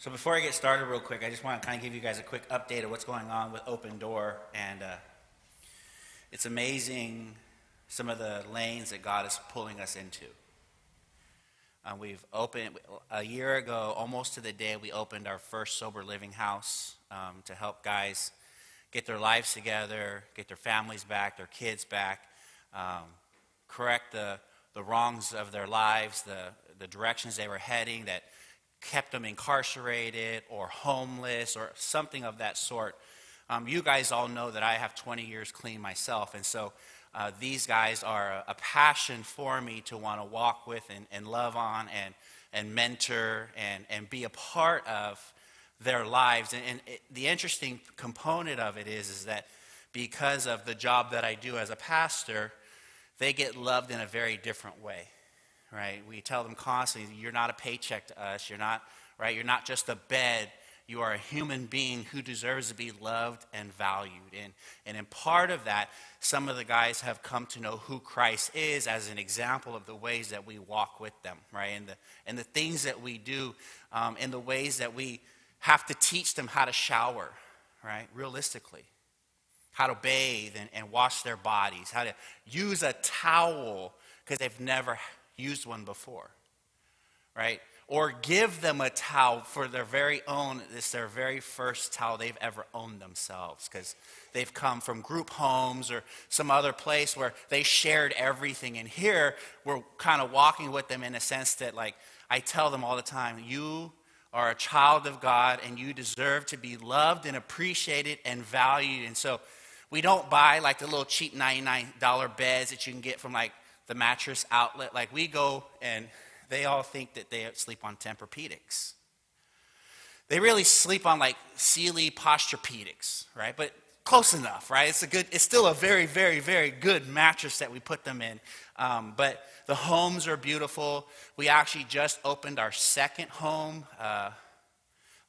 So before I get started, real quick, I just want to kind of give you guys a quick update of what's going on with Open Door, and uh, it's amazing some of the lanes that God is pulling us into. Uh, we've opened a year ago, almost to the day, we opened our first sober living house um, to help guys get their lives together, get their families back, their kids back, um, correct the, the wrongs of their lives, the, the directions they were heading that kept them incarcerated or homeless or something of that sort. Um, you guys all know that I have 20 years clean myself, and so uh, these guys are a, a, passion for me to want to walk with and, and love on and, and mentor and, and be a part of their lives. And, and it, the interesting component of it is, is that because of the job that I do as a pastor, they get loved in a very different way right? We tell them constantly, you're not a paycheck to us. You're not, right? You're not just a bed. You are a human being who deserves to be loved and valued. And, and in part of that, some of the guys have come to know who Christ is as an example of the ways that we walk with them, right? And the, and the things that we do, um, and the ways that we have to teach them how to shower, right? Realistically. How to bathe and, and wash their bodies, how to use a towel because they've never used one before, right? Or give them a towel for their very own, it's their very first towel they've ever owned themselves because they've come from group homes or some other place where they shared everything. And here we're kind of walking with them in a sense that, like, I tell them all the time, you are a child of God and you deserve to be loved and appreciated and valued. And so we don't buy like the little cheap $99 beds that you can get from like the mattress outlet. Like we go and they all think that they sleep on Tempur-Pedics. They really sleep on like Sealy Posturepedics, right? But close enough, right? It's a good. It's still a very, very, very good mattress that we put them in. Um, but the homes are beautiful. We actually just opened our second home, uh,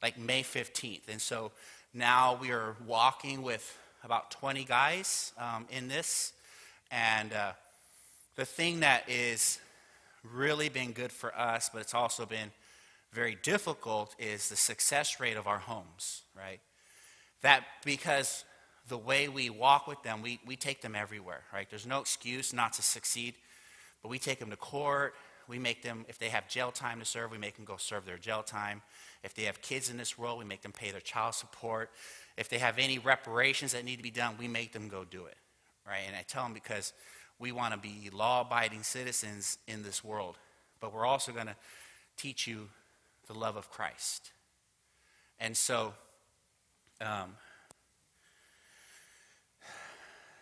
like May 15th, and so now we are walking with about 20 guys um, in this, and. Uh, the thing that is really been good for us, but it's also been very difficult, is the success rate of our homes, right? That because the way we walk with them, we, we take them everywhere, right? There's no excuse not to succeed, but we take them to court. We make them, if they have jail time to serve, we make them go serve their jail time. If they have kids in this world, we make them pay their child support. If they have any reparations that need to be done, we make them go do it, right? And I tell them because we want to be law abiding citizens in this world, but we're also going to teach you the love of Christ. And so, um,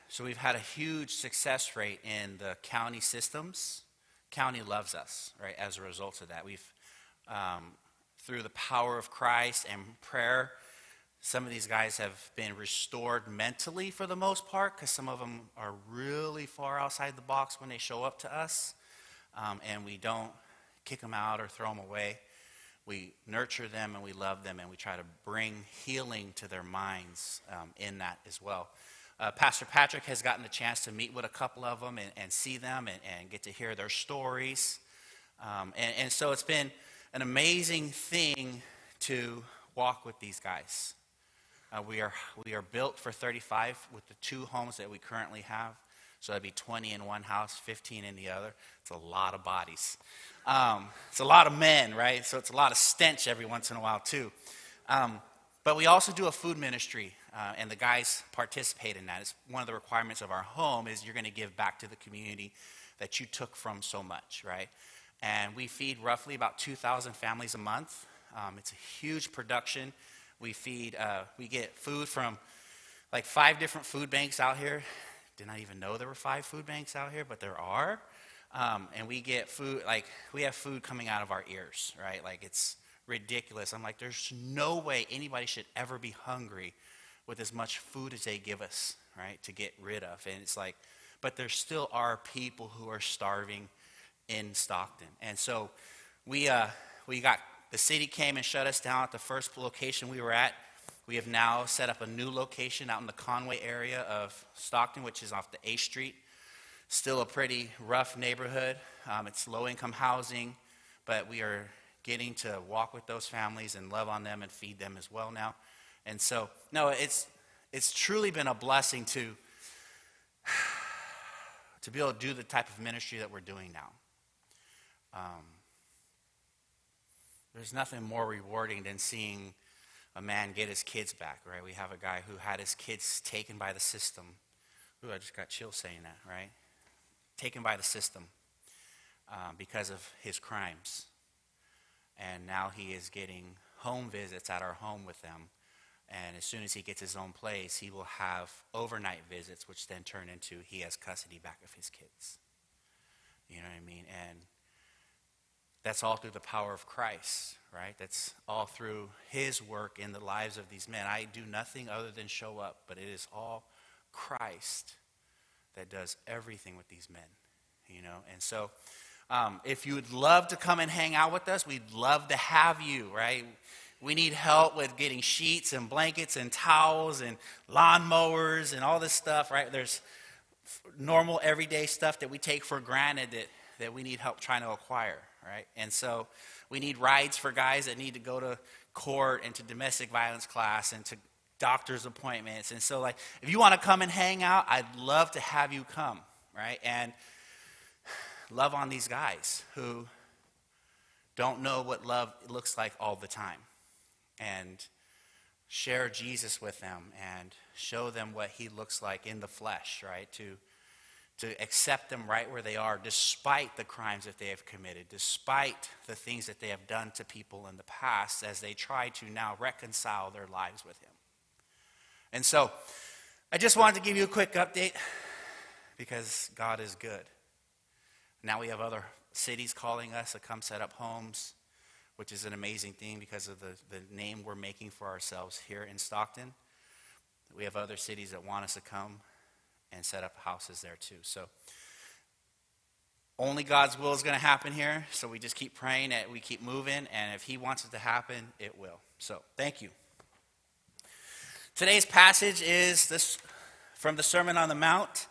so we've had a huge success rate in the county systems. County loves us, right? As a result of that, we've um, through the power of Christ and prayer some of these guys have been restored mentally for the most part because some of them are really far outside the box when they show up to us. Um, and we don't kick them out or throw them away. We nurture them and we love them and we try to bring healing to their minds um, in that as well. Uh, Pastor Patrick has gotten the chance to meet with a couple of them and, and see them and, and, get to hear their stories. Um, and, and so it's been an amazing thing to walk with these guys. Uh, we, are, we are built for 35 with the two homes that we currently have. So that'd be 20 in one house, 15 in the other. It's a lot of bodies. Um, it's a lot of men, right? So it's a lot of stench every once in a while, too. Um, but we also do a food ministry, uh, and the guys participate in that. It's one of the requirements of our home is you're going to give back to the community that you took from so much, right? And we feed roughly about 2,000 families a month. Um, it's a huge production. We feed, uh, we get food from like five different food banks out here. Did not even know there were five food banks out here, but there are. Um, and we get food, like, we have food coming out of our ears, right? Like, it's ridiculous. I'm like, there's no way anybody should ever be hungry with as much food as they give us, right, to get rid of. And it's like, but there still are people who are starving in Stockton. And so we, uh, we got the city came and shut us down at the first location we were at. We have now set up a new location out in the Conway area of Stockton, which is off the A Street. Still a pretty rough neighborhood. Um, it's low income housing, but we are getting to walk with those families and love on them and feed them as well now. And so, no, it's, it's truly been a blessing to, to be able to do the type of ministry that we're doing now. Um, there's nothing more rewarding than seeing a man get his kids back, right? We have a guy who had his kids taken by the system. Ooh, I just got chills saying that, right? Taken by the system um, because of his crimes. And now he is getting home visits at our home with them. And as soon as he gets his own place, he will have overnight visits, which then turn into he has custody back of his kids. You know what I mean? And that's all through the power of Christ, right? That's all through his work in the lives of these men. I do nothing other than show up, but it is all Christ that does everything with these men, you know? And so um, if you would love to come and hang out with us, we'd love to have you, right? We need help with getting sheets and blankets and towels and lawnmowers and all this stuff, right? There's normal everyday stuff that we take for granted that, that we need help trying to acquire, right? And so we need rides for guys that need to go to court and to domestic violence class and to doctor's appointments. And so, like, if you want to come and hang out, I'd love to have you come, right? And love on these guys who don't know what love looks like all the time. And share Jesus with them and show them what he looks like in the flesh, right? To, to accept them right where they are, despite the crimes that they have committed, despite the things that they have done to people in the past, as they try to now reconcile their lives with him. And so, I just wanted to give you a quick update because God is good. Now we have other cities calling us to come set up homes, which is an amazing thing because of the, the name we're making for ourselves here in Stockton. We have other cities that want us to come and set up houses there too. So only God's will is going to happen here. So we just keep praying and we keep moving, and if He wants it to happen, it will. So thank you. Today's passage is this from the Sermon on the Mount.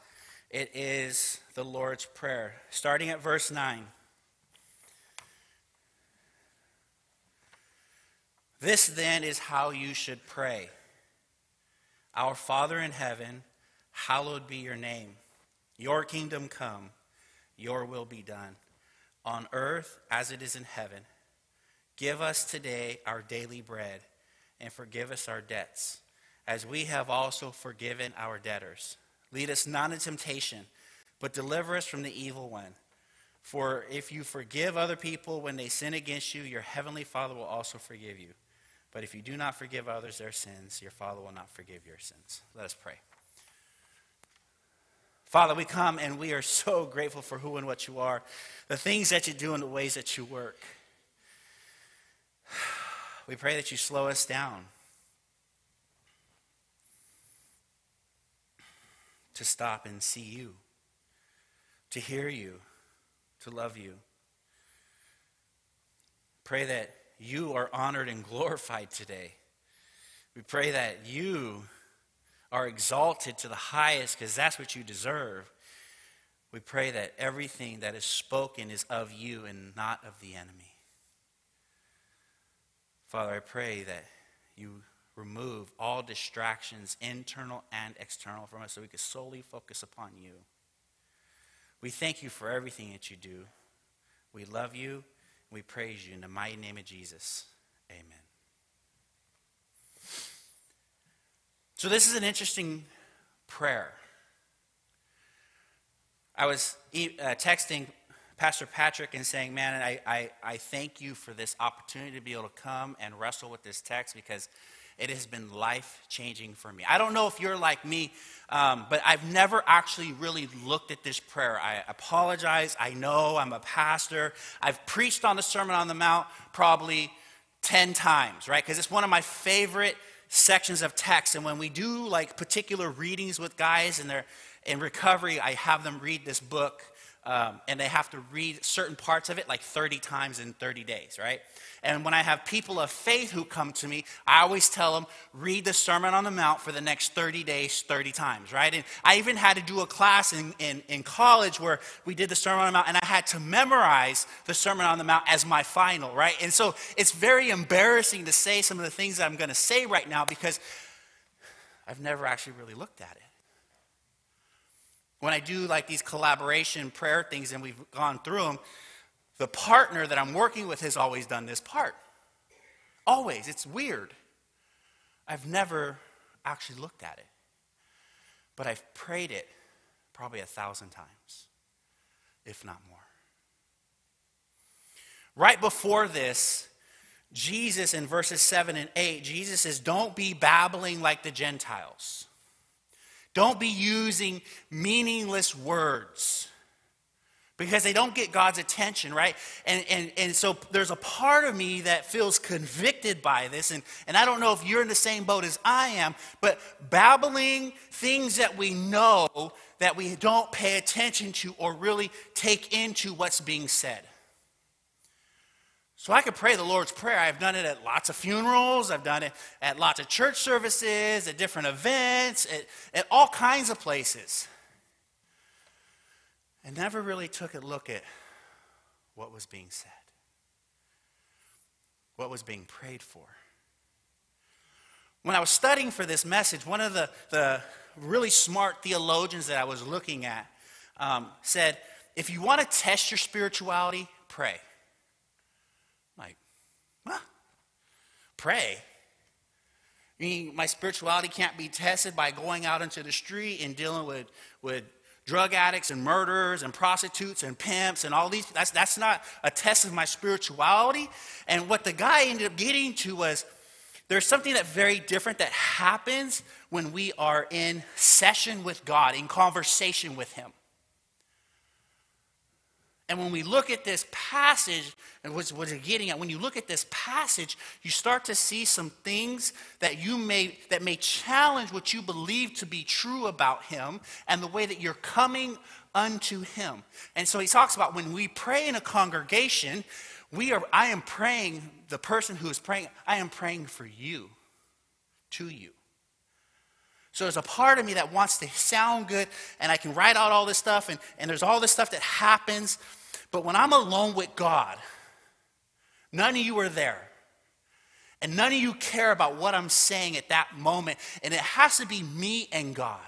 It is the Lord's Prayer, starting at verse 9. This then is how you should pray Our Father in heaven, hallowed be your name. Your kingdom come, your will be done, on earth as it is in heaven. Give us today our daily bread, and forgive us our debts, as we have also forgiven our debtors Lead us not into temptation, but deliver us from the evil one. For if you forgive other people when they sin against you, your heavenly Father will also forgive you. But if you do not forgive others their sins, your Father will not forgive your sins. Let us pray. Father, we come and we are so grateful for who and what you are, the things that you do and the ways that you work. We pray that you slow us down to stop and see you, to hear you, to love you. Pray that you are honored and glorified today. We pray that you are exalted to the highest because that's what you deserve. We pray that everything that is spoken is of you and not of the enemy. Father, I pray that you remove all distractions, internal and external, from us so we can solely focus upon you. We thank you for everything that you do. We love you we praise you in the mighty name of Jesus. Amen. So, this is an interesting prayer. I was uh, texting Pastor Patrick and saying, Man, I, I, I thank you for this opportunity to be able to come and wrestle with this text because it has been life changing for me. I don't know if you're like me, um, but I've never actually really looked at this prayer. I apologize. I know I'm a pastor. I've preached on the Sermon on the Mount probably 10 times, right? Because it's one of my favorite sections of text. And when we do like particular readings with guys and they're in recovery, I have them read this book Um, and they have to read certain parts of it like 30 times in 30 days, right? And when I have people of faith who come to me, I always tell them, read the Sermon on the Mount for the next 30 days, 30 times, right? And I even had to do a class in, in, in college where we did the Sermon on the Mount, and I had to memorize the Sermon on the Mount as my final, right? And so it's very embarrassing to say some of the things that I'm going to say right now because I've never actually really looked at it. When I do like these collaboration prayer things and we've gone through them, the partner that I'm working with has always done this part. Always. It's weird. I've never actually looked at it. But I've prayed it probably a thousand times, if not more. Right before this, Jesus in verses 7 and 8, Jesus says, Don't be babbling like the Gentiles. Don't be using meaningless words because they don't get God's attention, right? And, and, and so there's a part of me that feels convicted by this. And, and I don't know if you're in the same boat as I am, but babbling things that we know that we don't pay attention to or really take into what's being said. So I could pray the Lord's Prayer. I've done it at lots of funerals, I've done it at lots of church services, at different events, at, at all kinds of places. And never really took a look at what was being said, what was being prayed for. When I was studying for this message, one of the, the really smart theologians that I was looking at um, said, if you want to test your spirituality, pray. Like, huh? Pray. I mean, my spirituality can't be tested by going out into the street and dealing with, with drug addicts and murderers and prostitutes and pimps and all these. That's, that's not a test of my spirituality. And what the guy ended up getting to was there's something that very different that happens when we are in session with God, in conversation with Him. And when we look at this passage, and what it's getting at, when you look at this passage, you start to see some things that you may that may challenge what you believe to be true about him and the way that you're coming unto him. And so he talks about when we pray in a congregation, we are I am praying, the person who is praying, I am praying for you, to you. So there's a part of me that wants to sound good and I can write out all this stuff and, and there's all this stuff that happens. But when I'm alone with God, none of you are there. And none of you care about what I'm saying at that moment. And it has to be me and God.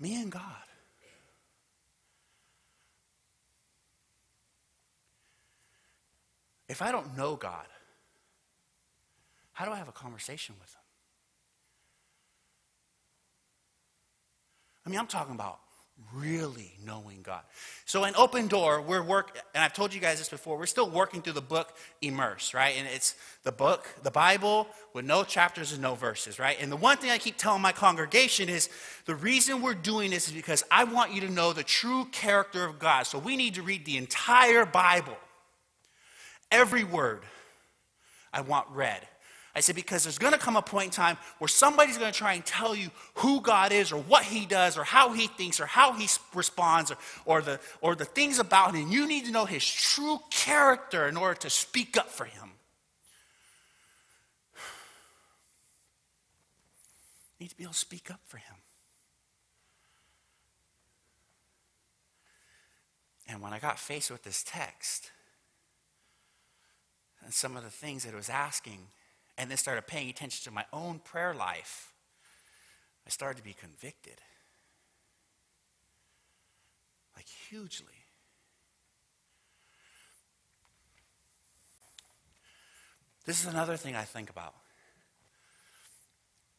Me and God. If I don't know God, how do I have a conversation with Him? I mean, I'm talking about really knowing God. So in Open Door, we're work, and I've told you guys this before. We're still working through the book Immerse, right? And it's the book, the Bible, with no chapters and no verses, right? And the one thing I keep telling my congregation is the reason we're doing this is because I want you to know the true character of God. So we need to read the entire Bible, every word. I want read. I said, because there's going to come a point in time where somebody's going to try and tell you who God is or what he does or how he thinks or how he responds or, or, the, or the things about him. And you need to know his true character in order to speak up for him. You need to be able to speak up for him. And when I got faced with this text and some of the things that it was asking, and then started paying attention to my own prayer life, I started to be convicted. Like hugely. This is another thing I think about.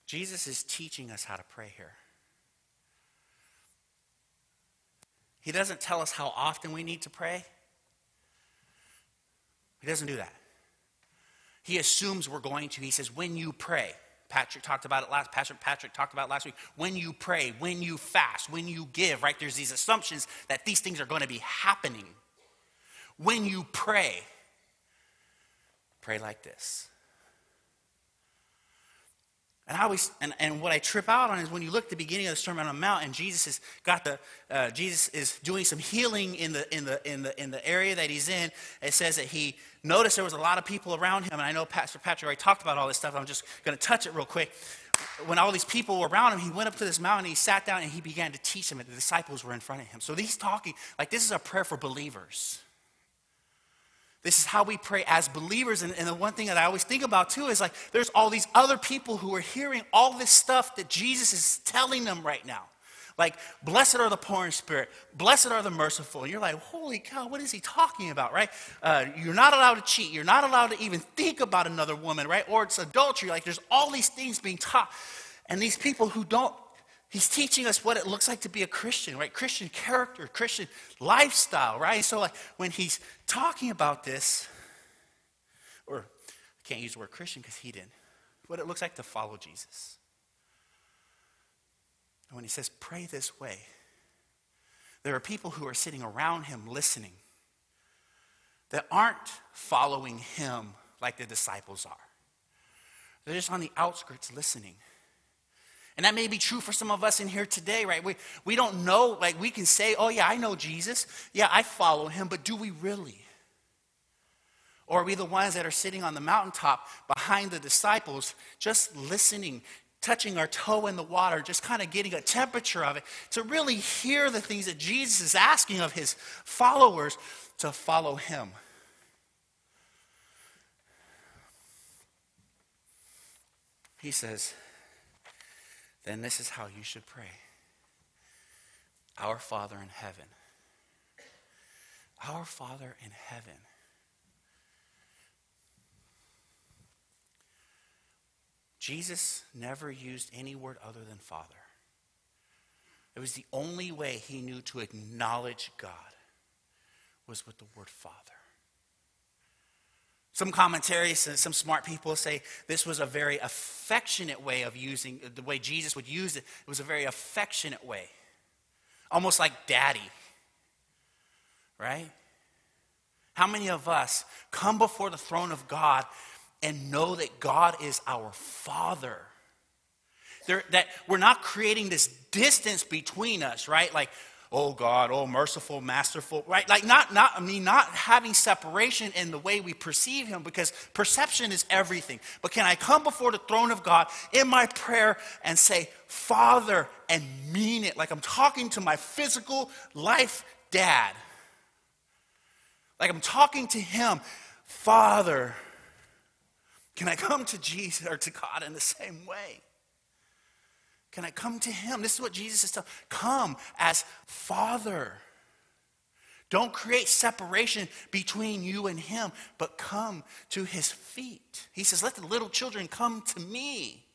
Jesus is teaching us how to pray here. He doesn't tell us how often we need to pray. He doesn't do that. He assumes we're going to. He says, when you pray. Patrick talked about it last Pastor Patrick talked about last week. When you pray, when you fast, when you give, right? There's these assumptions that these things are going to be happening. When you pray, pray like this. And I always, and, and what I trip out on is when you look at the beginning of the Sermon on the Mount, and Jesus has got the, uh, Jesus is doing some healing in the in the in the in the area that he's in. It says that he noticed there was a lot of people around him, and I know Pastor Patrick already talked about all this stuff. I'm just going to touch it real quick. When all these people were around him, he went up to this mountain, and he sat down, and he began to teach them. And the disciples were in front of him. So he's talking like this is a prayer for believers. This is how we pray as believers. And, and, the one thing that I always think about too is like there's all these other people who are hearing all this stuff that Jesus is telling them right now. Like, blessed are the poor in spirit, blessed are the merciful. And you're like, holy cow, what is he talking about, right? Uh, you're not allowed to cheat. You're not allowed to even think about another woman, right? Or it's adultery. Like, there's all these things being taught. And these people who don't He's teaching us what it looks like to be a Christian, right? Christian character, Christian lifestyle, right? So, like, when he's talking about this, or I can't use the word Christian because he didn't, what it looks like to follow Jesus. And when he says, pray this way, there are people who are sitting around him listening that aren't following him like the disciples are. They're just on the outskirts listening. And that may be true for some of us in here today, right? We, we don't know, like, we can say, oh, yeah, I know Jesus. Yeah, I follow him, but do we really? Or are we the ones that are sitting on the mountaintop behind the disciples, just listening, touching our toe in the water, just kind of getting a temperature of it, to really hear the things that Jesus is asking of his followers to follow him? He says, then this is how you should pray Our Father in heaven. Our Father in heaven. Jesus never used any word other than Father. It was the only way he knew to acknowledge God was with the word Father. Some commentaries and some smart people say this was a very affectionate way of using uh, the way Jesus would use it. It was a very affectionate way, almost like daddy, right? How many of us come before the throne of God and know that God is our Father? There, that we're not creating this distance between us, right? Like, oh God, oh merciful, masterful, right? Like not, not, I mean, not having separation in the way we perceive Him because perception is everything. But can I come before the throne of God in my prayer and say, Father, and mean it like I'm talking to my physical life dad? Like I'm talking to Him, Father. Can I come to Jesus or to God in the same way? Can I come to him? This is what Jesus is telling. Come as Father. Don't create separation between you and him, but come to his feet. He says, Let the little children come to me.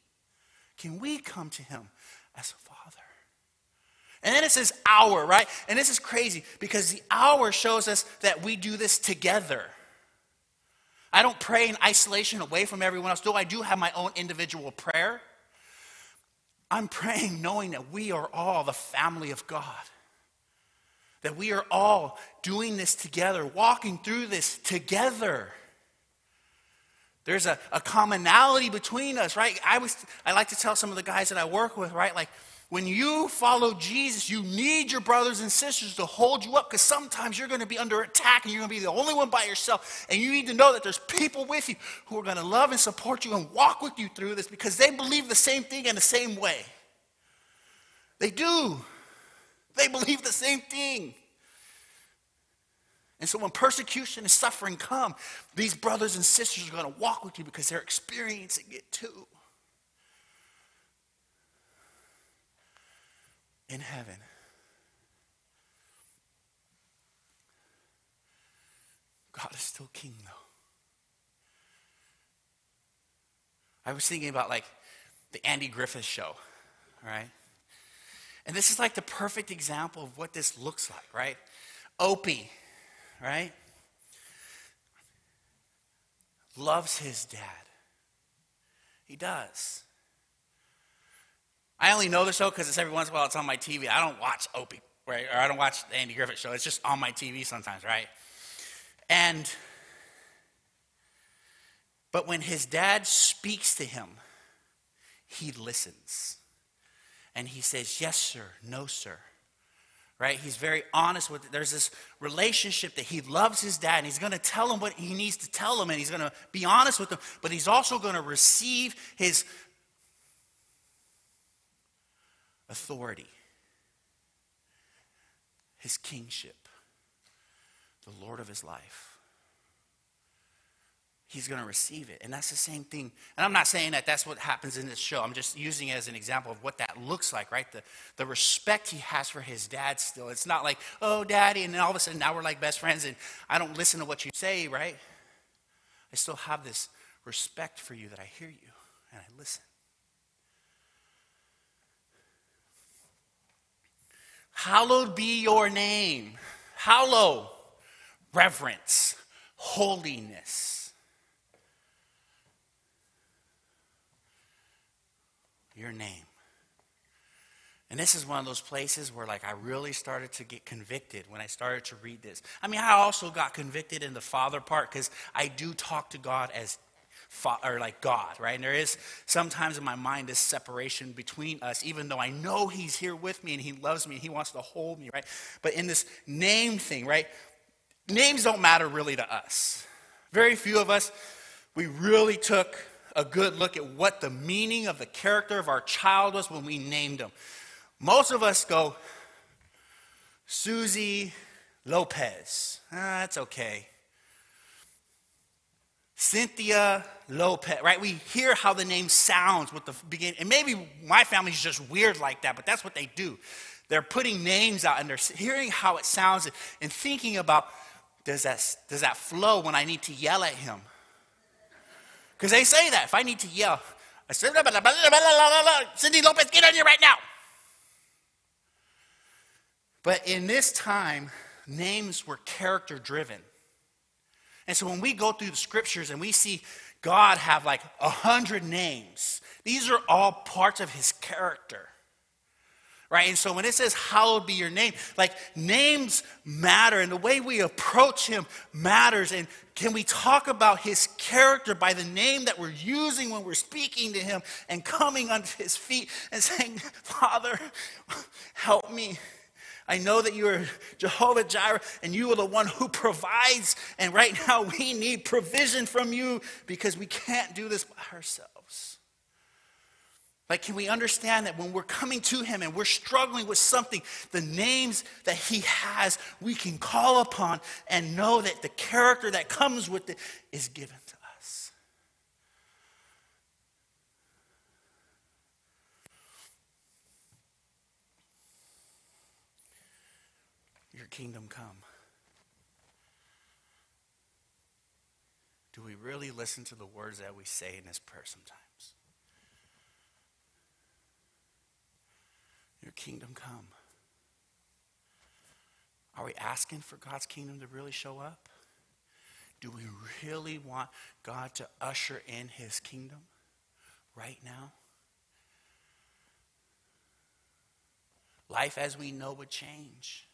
Can we come to him as a father? And then it says our, right? And this is crazy because the our shows us that we do this together. I don't pray in isolation away from everyone else, though I do have my own individual prayer. I'm praying knowing that we are all the family of God. That we are all doing this together, walking through this together. There's a, a commonality between us, right? I, was, I like to tell some of the guys that I work with, right? Like, when you follow Jesus, you need your brothers and sisters to hold you up because sometimes you're going to be under attack and you're going to be the only one by yourself. And you need to know that there's people with you who are going to love and support you and walk with you through this because they believe the same thing in the same way. They do. They believe the same thing. And so when persecution and suffering come, these brothers and sisters are going to walk with you because they're experiencing it too. In heaven. God is still king, though. I was thinking about like the Andy Griffith show, right? And this is like the perfect example of what this looks like, right? Opie, right? Loves his dad. He does. I only know the show because it's every once in a while it's on my TV. I don't watch Opie, right? Or I don't watch the Andy Griffith show. It's just on my TV sometimes, right? And, but when his dad speaks to him, he listens. And he says, Yes, sir, no, sir. Right? He's very honest with it. There's this relationship that he loves his dad and he's going to tell him what he needs to tell him and he's going to be honest with him, but he's also going to receive his authority, his kingship, the Lord of his life he's going to receive it. And that's the same thing. And I'm not saying that that's what happens in this show. I'm just using it as an example of what that looks like, right? The, the respect he has for his dad still. It's not like, oh, daddy, and then all of a sudden now we're like best friends and I don't listen to what you say, right? I still have this respect for you that I hear you and I listen. Hallowed be your name. Hallow, reverence, holiness. your name. And this is one of those places where, like, I really started to get convicted when I started to read this. I mean, I also got convicted in the Father part because I do talk to God as or like God, right? And there is sometimes in my mind this separation between us, even though I know He's here with me and He loves me and He wants to hold me, right? But in this name thing, right? Names don't matter really to us. Very few of us, we really took a good look at what the meaning of the character of our child was when we named him. Most of us go, Susie Lopez. Ah, that's okay. Cynthia Lopez, right? We hear how the name sounds with the beginning. And maybe my family's just weird like that, but that's what they do. They're putting names out and they're hearing how it sounds and thinking about does that, does that flow when I need to yell at him? Because they say that. If I need to yell, I say, Cindy Lopez, get on here right now. But in this time, names were character driven. And so when we go through the scriptures and we see God have like a hundred names, these are all parts of his character right? And so when it says, Hallowed be your name, like names matter and the way we approach him matters. And can we talk about his character by the name that we're using when we're speaking to him and coming unto his feet and saying, Father, help me. I know that you are Jehovah Jireh and you are the one who provides. And right now we need provision from you because we can't do this by ourselves. Like, can we understand that when we're coming to Him and we're struggling with something, the names that He has, we can call upon and know that the character that comes with it is given to us? Your kingdom come. Do we really listen to the words that we say in this prayer sometimes? Your kingdom come. Are we asking for God's kingdom to really show up? Do we really want God to usher in his kingdom right now? Life as we know would change.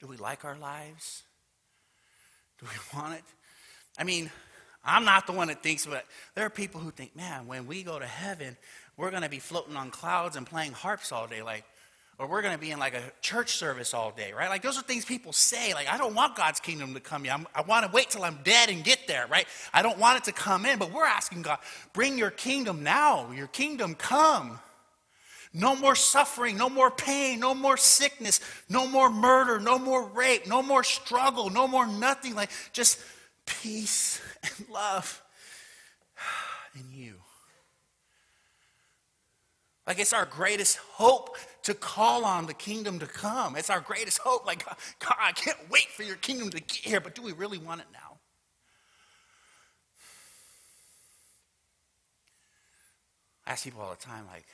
Do we like our lives? Do we want it? I mean, I'm not the one that thinks, but there are people who think, man, when we go to heaven, we're going to be floating on clouds and playing harps all day. Like, or we're going to be in like a church service all day, right? Like, those are things people say. Like, I don't want God's kingdom to come in. i want to wait till I'm dead and get there, right? I don't want it to come in. But we're asking God, bring your kingdom now. Your kingdom come. No more suffering, no more pain, no more sickness, no more murder, no more rape, no more struggle, no more nothing. Like, just peace and love in you. Like it's our greatest hope to call on the kingdom to come. It's our greatest hope. Like, God, I can't wait for your kingdom to get here, but do we really want it now? I ask people all the time, like,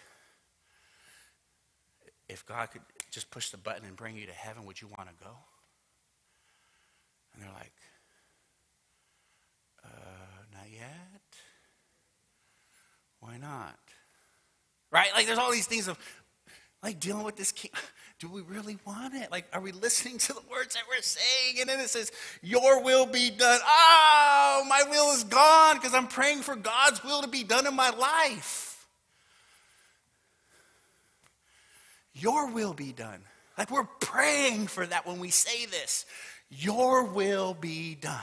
if God could just push the button and bring you to heaven, would you want to go? And they're like, uh, not yet. Why not? right? Like there's all these things of like dealing with this king. Do we really want it? Like, are we listening to the words that we're saying? And then it says, Your will be done. Oh, my will is gone because I'm praying for God's will to be done in my life. Your will be done. Like we're praying for that when we say this. Your will be done.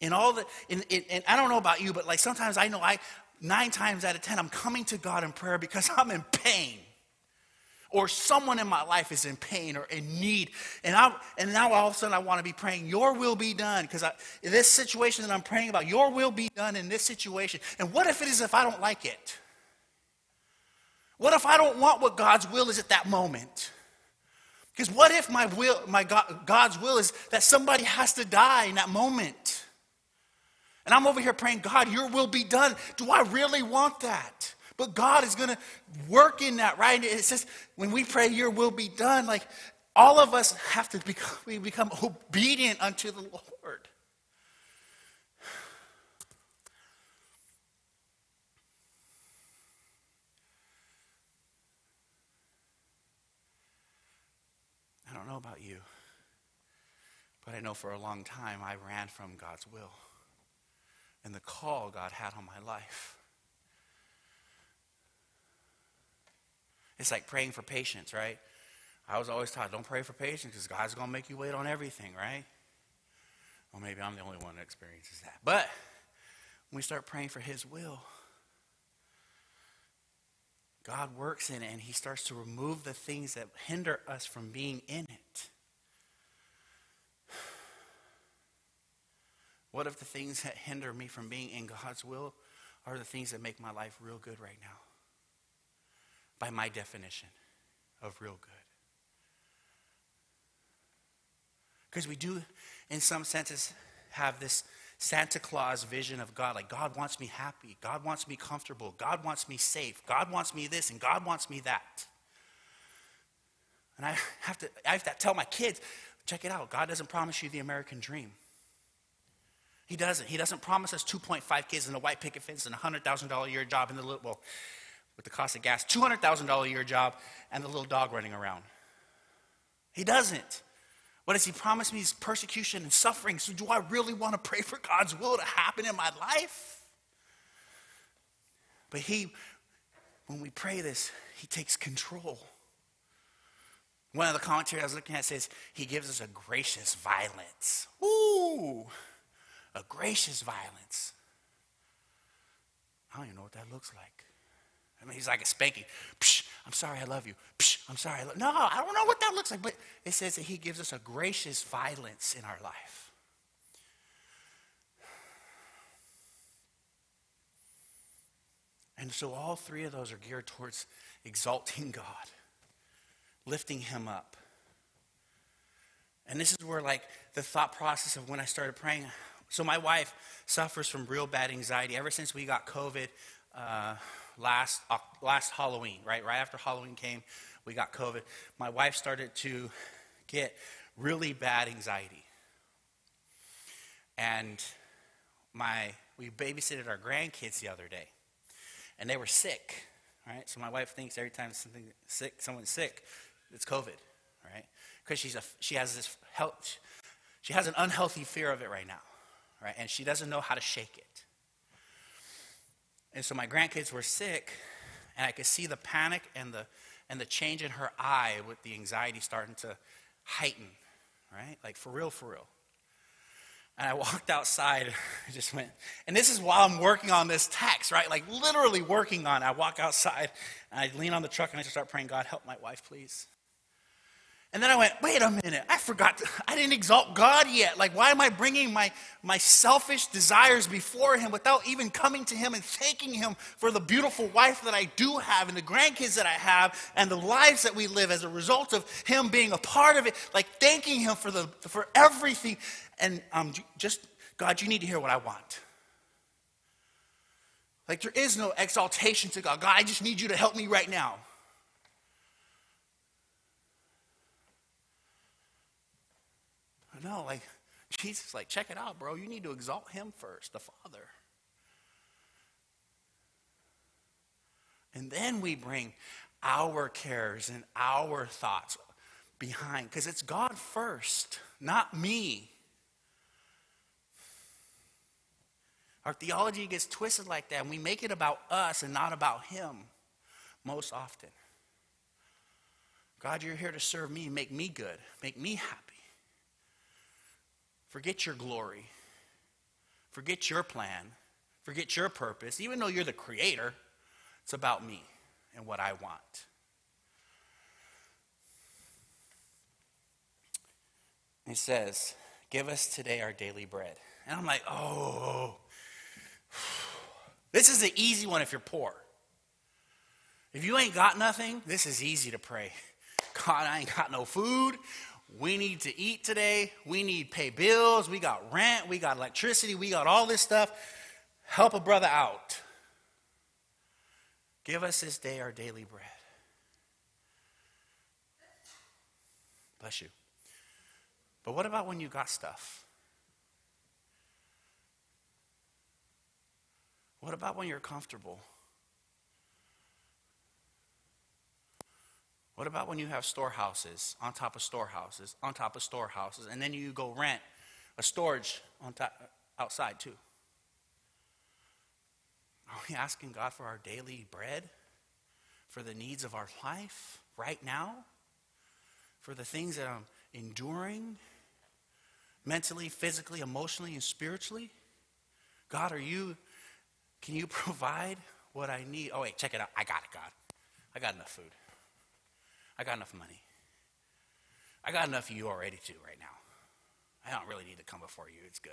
In all the, in, in, and I don't know about you, but like sometimes I know I, nine times out of ten, I'm coming to God in prayer because I'm in pain. Or someone in my life is in pain or in need. And, I, and now all of a sudden I want to be praying, Your will be done. Because this situation that I'm praying about, Your will be done in this situation. And what if it is if I don't like it? What if I don't want what God's will is at that moment? Because what if my will, my God, God's will is that somebody has to die in that moment? And I'm over here praying, God, your will be done. Do I really want that? But God is going to work in that, right? It says when we pray, your will be done, like all of us have to become, we become obedient unto the Lord. I don't know about you, but I know for a long time I ran from God's will and the call God had on my life. It's like praying for patience, right? I was always taught, don't pray for patience because God's going to make you wait on everything, right? Well, maybe I'm the only one that experiences that. But when we start praying for His will, God works in it and He starts to remove the things that hinder us from being in it. What if the things that hinder me from being in God's will are the things that make my life real good right now? by my definition of real good. Because we do, in some senses, have this Santa Claus vision of God. Like, God wants me happy. God wants me comfortable. God wants me safe. God wants me this, and God wants me that. And I have to, I have to tell my kids check it out. God doesn't promise you the American dream. He doesn't. He doesn't promise us 2.5 kids and a white picket fence and a $100,000 a year job in the little, well, with the cost of gas, $200,000 a year job, and the little dog running around. He doesn't. What does he promised me his persecution and suffering. So, do I really want to pray for God's will to happen in my life? But he, when we pray this, he takes control. One of the commentaries I was looking at says he gives us a gracious violence. Ooh, a gracious violence. I don't even know what that looks like. I mean, he's like a spanking. Psh, I'm sorry, I love you. Psh, I'm sorry. I lo-. No, I don't know what that looks like, but it says that he gives us a gracious violence in our life. And so all three of those are geared towards exalting God, lifting him up. And this is where, like, the thought process of when I started praying. So, my wife suffers from real bad anxiety. Ever since we got COVID, uh, last, last Halloween, right? Right after Halloween came, we got COVID. My wife started to get really bad anxiety. And my, we babysitted our grandkids the other day, and they were sick, right? So my wife thinks every time something sick, someone's sick, it's COVID, right? Because she's a, she has this health, she has an unhealthy fear of it right now, right? And she doesn't know how to shake it. And so my grandkids were sick, and I could see the panic and the, and the change in her eye with the anxiety starting to heighten, right? Like for real, for real. And I walked outside, I just went, and this is while I'm working on this text, right? Like literally working on it. I walk outside, and I lean on the truck, and I just start praying, God, help my wife, please. And then I went, wait a minute, I forgot, I didn't exalt God yet. Like, why am I bringing my, my selfish desires before Him without even coming to Him and thanking Him for the beautiful wife that I do have and the grandkids that I have and the lives that we live as a result of Him being a part of it? Like, thanking Him for, the, for everything. And um, just, God, you need to hear what I want. Like, there is no exaltation to God. God, I just need you to help me right now. No, like, Jesus, like, check it out, bro. You need to exalt him first, the Father. And then we bring our cares and our thoughts behind, because it's God first, not me. Our theology gets twisted like that, and we make it about us and not about Him. most often. God, you're here to serve me, make me good, make me happy. Forget your glory. Forget your plan. Forget your purpose. Even though you're the creator, it's about me and what I want. He says, Give us today our daily bread. And I'm like, Oh, this is the easy one if you're poor. If you ain't got nothing, this is easy to pray. God, I ain't got no food. We need to eat today. We need pay bills. We got rent. We got electricity. We got all this stuff. Help a brother out. Give us this day our daily bread. Bless you. But what about when you got stuff? What about when you're comfortable? What about when you have storehouses on top of storehouses on top of storehouses, and then you go rent a storage on top, outside too? Are we asking God for our daily bread? For the needs of our life right now? For the things that I'm enduring mentally, physically, emotionally, and spiritually? God, are you, can you provide what I need? Oh, wait, check it out. I got it, God. I got enough food. I got enough money. I got enough of you already, too, right now. I don't really need to come before you. It's good.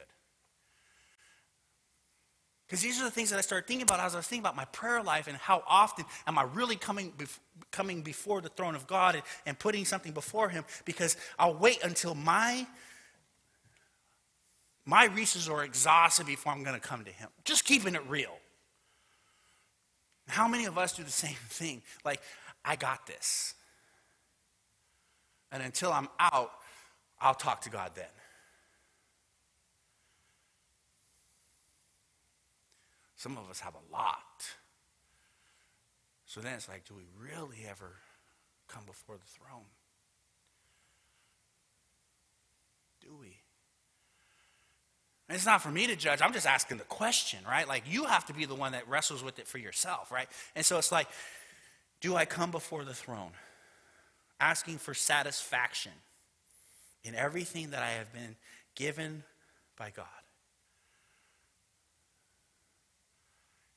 Because these are the things that I started thinking about as I was thinking about my prayer life and how often am I really coming, bef- coming before the throne of God and, and putting something before Him. Because I'll wait until my, my resources are exhausted before I'm going to come to Him. Just keeping it real. How many of us do the same thing? Like, I got this. And until I'm out, I'll talk to God then. Some of us have a lot. So then it's like, do we really ever come before the throne? Do we? And it's not for me to judge. I'm just asking the question, right? Like, you have to be the one that wrestles with it for yourself, right? And so it's like, do I come before the throne? Asking for satisfaction in everything that I have been given by God.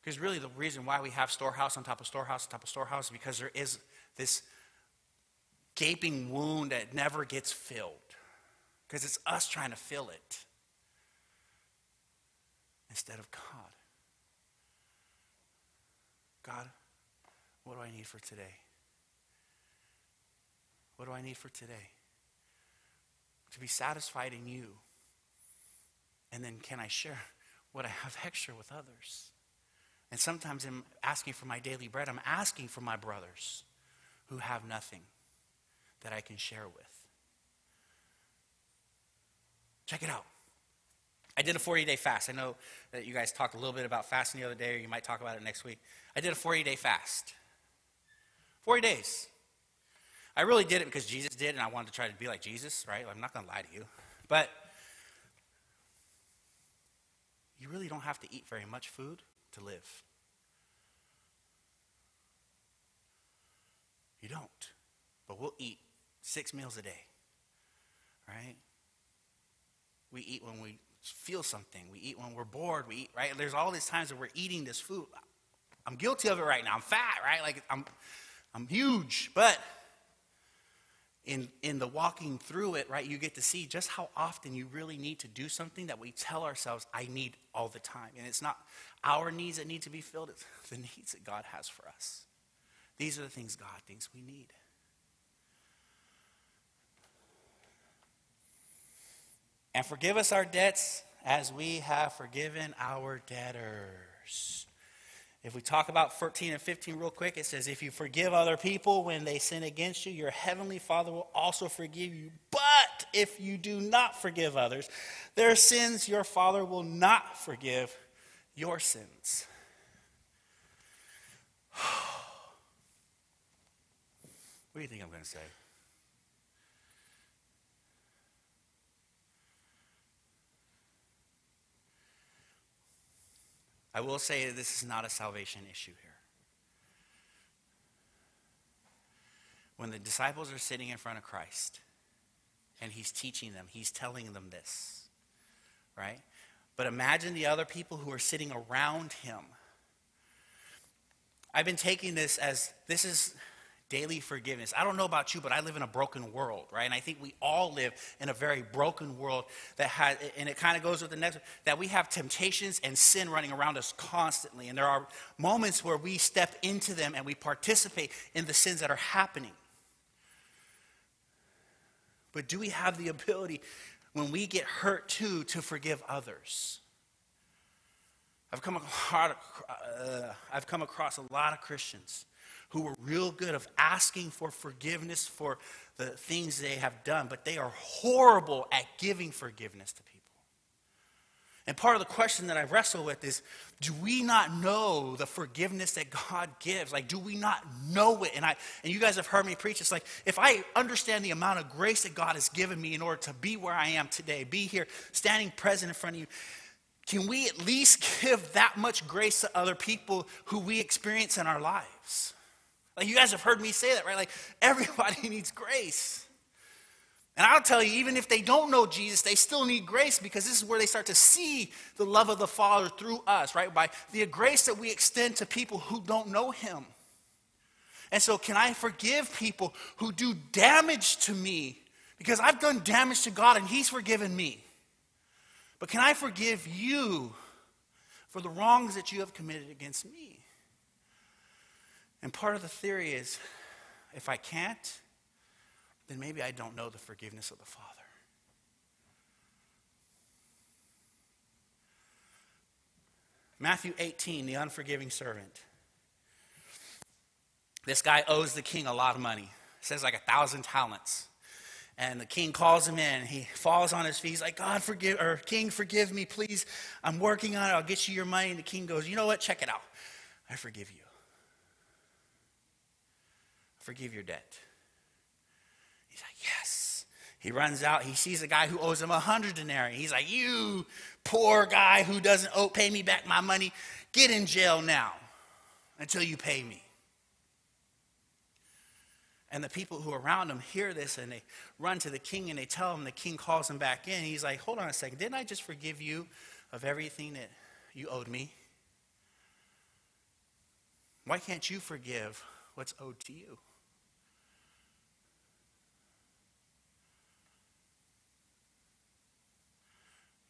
Because really, the reason why we have storehouse on top of storehouse on top of storehouse is because there is this gaping wound that never gets filled. Because it's us trying to fill it instead of God. God, what do I need for today? What do I need for today? To be satisfied in you. And then can I share what I have extra with others? And sometimes I'm asking for my daily bread. I'm asking for my brothers who have nothing that I can share with. Check it out. I did a 40 day fast. I know that you guys talked a little bit about fasting the other day, or you might talk about it next week. I did a 40 day fast. 40 days. I really did it because Jesus did, and I wanted to try to be like Jesus, right? I'm not going to lie to you. But you really don't have to eat very much food to live. You don't. But we'll eat six meals a day, right? We eat when we feel something. We eat when we're bored. We eat, right? There's all these times that we're eating this food. I'm guilty of it right now. I'm fat, right? Like I'm, I'm huge, but in, in the walking through it, right, you get to see just how often you really need to do something that we tell ourselves, I need all the time. And it's not our needs that need to be filled, it's the needs that God has for us. These are the things God thinks we need. And forgive us our debts as we have forgiven our debtors. If we talk about 14 and 15 real quick, it says, If you forgive other people when they sin against you, your heavenly Father will also forgive you. But if you do not forgive others their sins, your Father will not forgive your sins. what do you think I'm going to say? I will say that this is not a salvation issue here. when the disciples are sitting in front of Christ and he's teaching them, he's telling them this, right? But imagine the other people who are sitting around him. I've been taking this as this is daily forgiveness. I don't know about you, but I live in a broken world, right? And I think we all live in a very broken world that has, and it kind of goes with the next, that we have temptations and sin running around us constantly. And there are moments where we step into them and we participate in the sins that are happening. But do we have the ability, when we get hurt too, to forgive others? I've come, across, uh, I've come across a lot of Christians who were real good of asking for forgiveness for the things they have done, but they are horrible at giving forgiveness to people. And part of the question that I wrestle with is do we not know the forgiveness that God gives? Like, do we not know it? And, I, and you guys have heard me preach. It's like, if I understand the amount of grace that God has given me in order to be where I am today, be here, standing present in front of you, can we at least give that much grace to other people who we experience in our lives? Like, you guys have heard me say that, right? Like, everybody needs grace. And I'll tell you, even if they don't know Jesus, they still need grace because this is where they start to see the love of the Father through us, right? By the grace that we extend to people who don't know Him. And so, can I forgive people who do damage to me because I've done damage to God and He's forgiven me? But can I forgive you for the wrongs that you have committed against me? And part of the theory is if I can't, then maybe I don't know the forgiveness of the Father. Matthew 18, the unforgiving servant. This guy owes the king a lot of money. It says like a thousand talents. And the king calls him in. He falls on his feet. He's like, God, forgive, or King, forgive me, please. I'm working on it. I'll get you your money. And the king goes, You know what? Check it out. I forgive you. Forgive your debt. He's like, Yes. He runs out. He sees a guy who owes him a hundred denarii. He's like, You poor guy who doesn't owe, pay me back my money, get in jail now until you pay me. And the people who are around him hear this and they run to the king and they tell him, the king calls him back in. He's like, Hold on a second. Didn't I just forgive you of everything that you owed me? Why can't you forgive what's owed to you?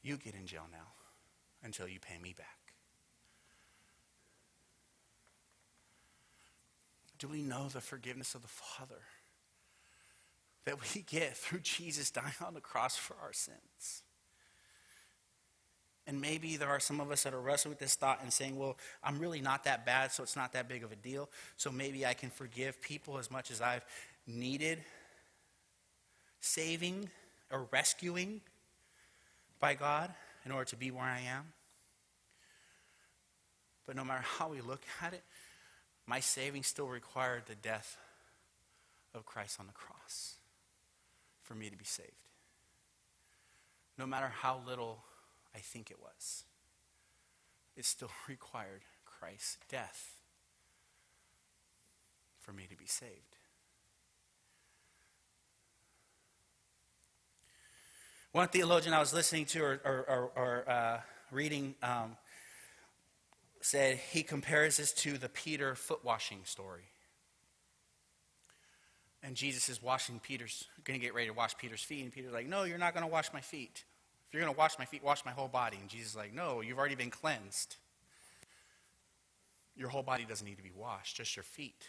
You get in jail now until you pay me back. Do we know the forgiveness of the Father that we get through Jesus dying on the cross for our sins? And maybe there are some of us that are wrestling with this thought and saying, well, I'm really not that bad, so it's not that big of a deal. So maybe I can forgive people as much as I've needed saving or rescuing by God in order to be where I am. But no matter how we look at it, my saving still required the death of Christ on the cross for me to be saved. No matter how little I think it was, it still required Christ's death for me to be saved. One theologian I was listening to or, or, or, uh, reading um, said he compares this to the Peter foot washing story. And Jesus is washing Peter's, going to get ready to wash Peter's feet. And Peter's like, No, you're not going to wash my feet. If you're going to wash my feet, wash my whole body. And Jesus is like, No, you've already been cleansed. Your whole body doesn't need to be washed, just your feet.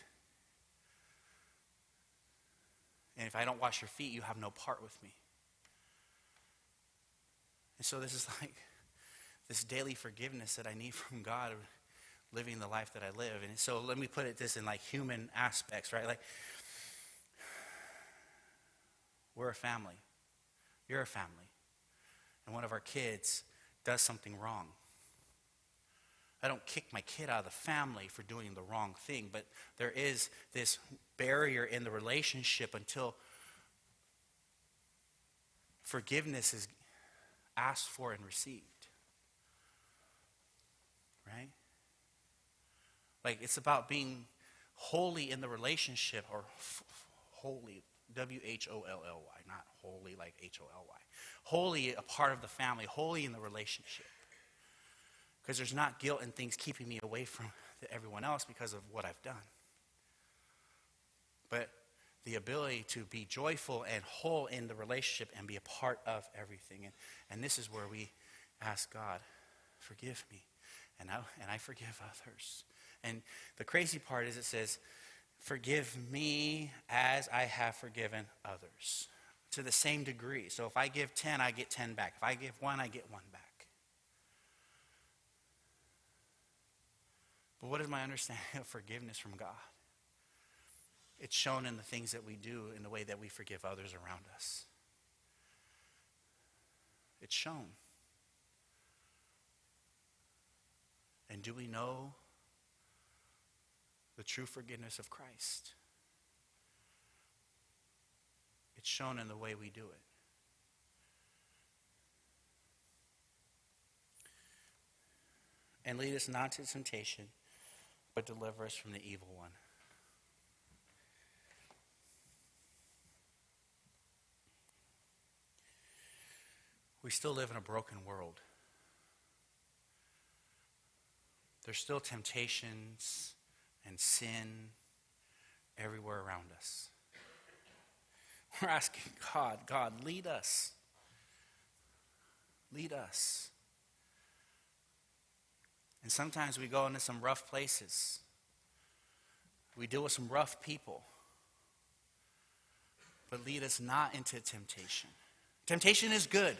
And if I don't wash your feet, you have no part with me. And so this is like this daily forgiveness that I need from God living the life that I live. And so let me put it this in like human aspects, right? Like we're a family. You're a family. And one of our kids does something wrong. I don't kick my kid out of the family for doing the wrong thing, but there is this barrier in the relationship until forgiveness is asked for and received. Right? Like it's about being holy in the relationship or f- holy, W H O L L Y, not holy like H O L Y. Holy, a part of the family, holy in the relationship. Because there's not guilt and things keeping me away from everyone else because of what I've done. But the ability to be joyful and whole in the relationship and be a part of everything. And, and this is where we ask God, forgive me. And I, and I forgive others. And the crazy part is it says, forgive me as I have forgiven others to the same degree. So if I give 10, I get 10 back. If I give 1, I get 1 back. But what is my understanding of forgiveness from God? It's shown in the things that we do, in the way that we forgive others around us. It's shown. And do we know the true forgiveness of Christ? It's shown in the way we do it. And lead us not to temptation, but deliver us from the evil one. We still live in a broken world. There's still temptations and sin everywhere around us. We're asking God, God, lead us. Lead us. And sometimes we go into some rough places. We deal with some rough people. But lead us not into temptation. Temptation is good.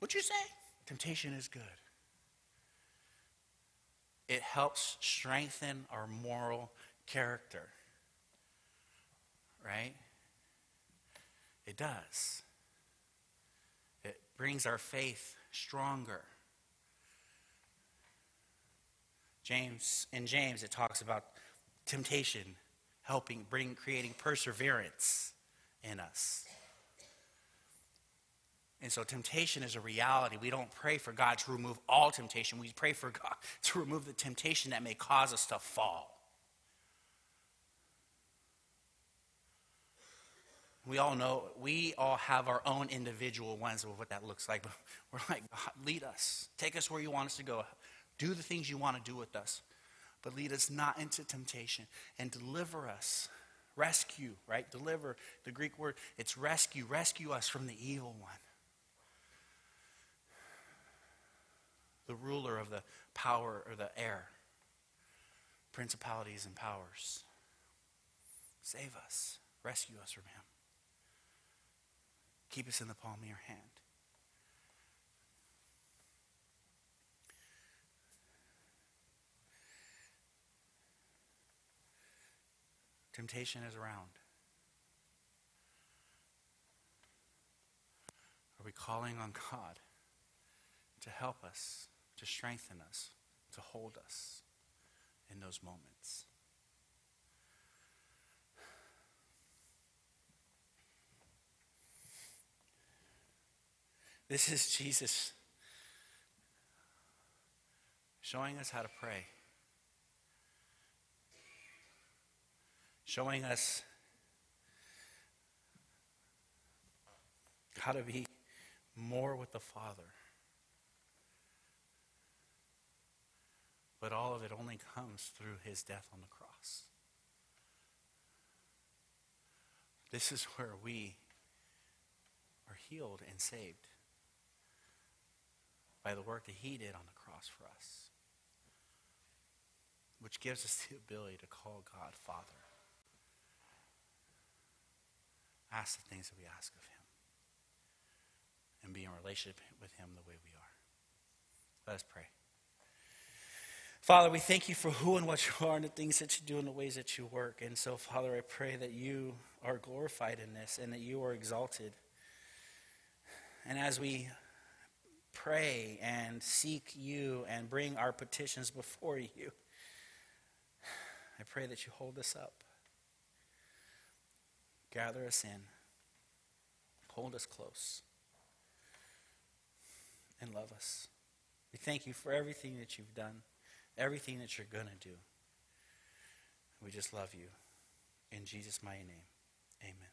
What'd you say? Temptation is good. It helps strengthen our moral character. Right? It does. It brings our faith stronger. James in James it talks about temptation helping bring creating perseverance in us. And so temptation is a reality. We don't pray for God to remove all temptation. We pray for God to remove the temptation that may cause us to fall. We all know, we all have our own individual ones of what that looks like. But we're like, God, lead us. Take us where you want us to go. Do the things you want to do with us. But lead us not into temptation and deliver us. Rescue, right? Deliver, the Greek word, it's rescue. Rescue us from the evil one. The ruler of the power or the air, principalities and powers. Save us, rescue us from him. Keep us in the palm of your hand. Temptation is around. Are we calling on God to help us to strengthen us, to hold us in those moments. This is Jesus showing us how to pray, showing us how to be more with the Father. But all of it only comes through his death on the cross. This is where we are healed and saved by the work that he did on the cross for us, which gives us the ability to call God Father. Ask the things that we ask of him and be in relationship with him the way we are. Let us pray. Father, we thank you for who and what you are and the things that you do and the ways that you work. And so, Father, I pray that you are glorified in this and that you are exalted. And as we pray and seek you and bring our petitions before you, I pray that you hold us up. Gather us in. Hold us close. And love us. We thank you for everything that you've done everything that you're going to do. We just love you. In Jesus' mighty name. Amen.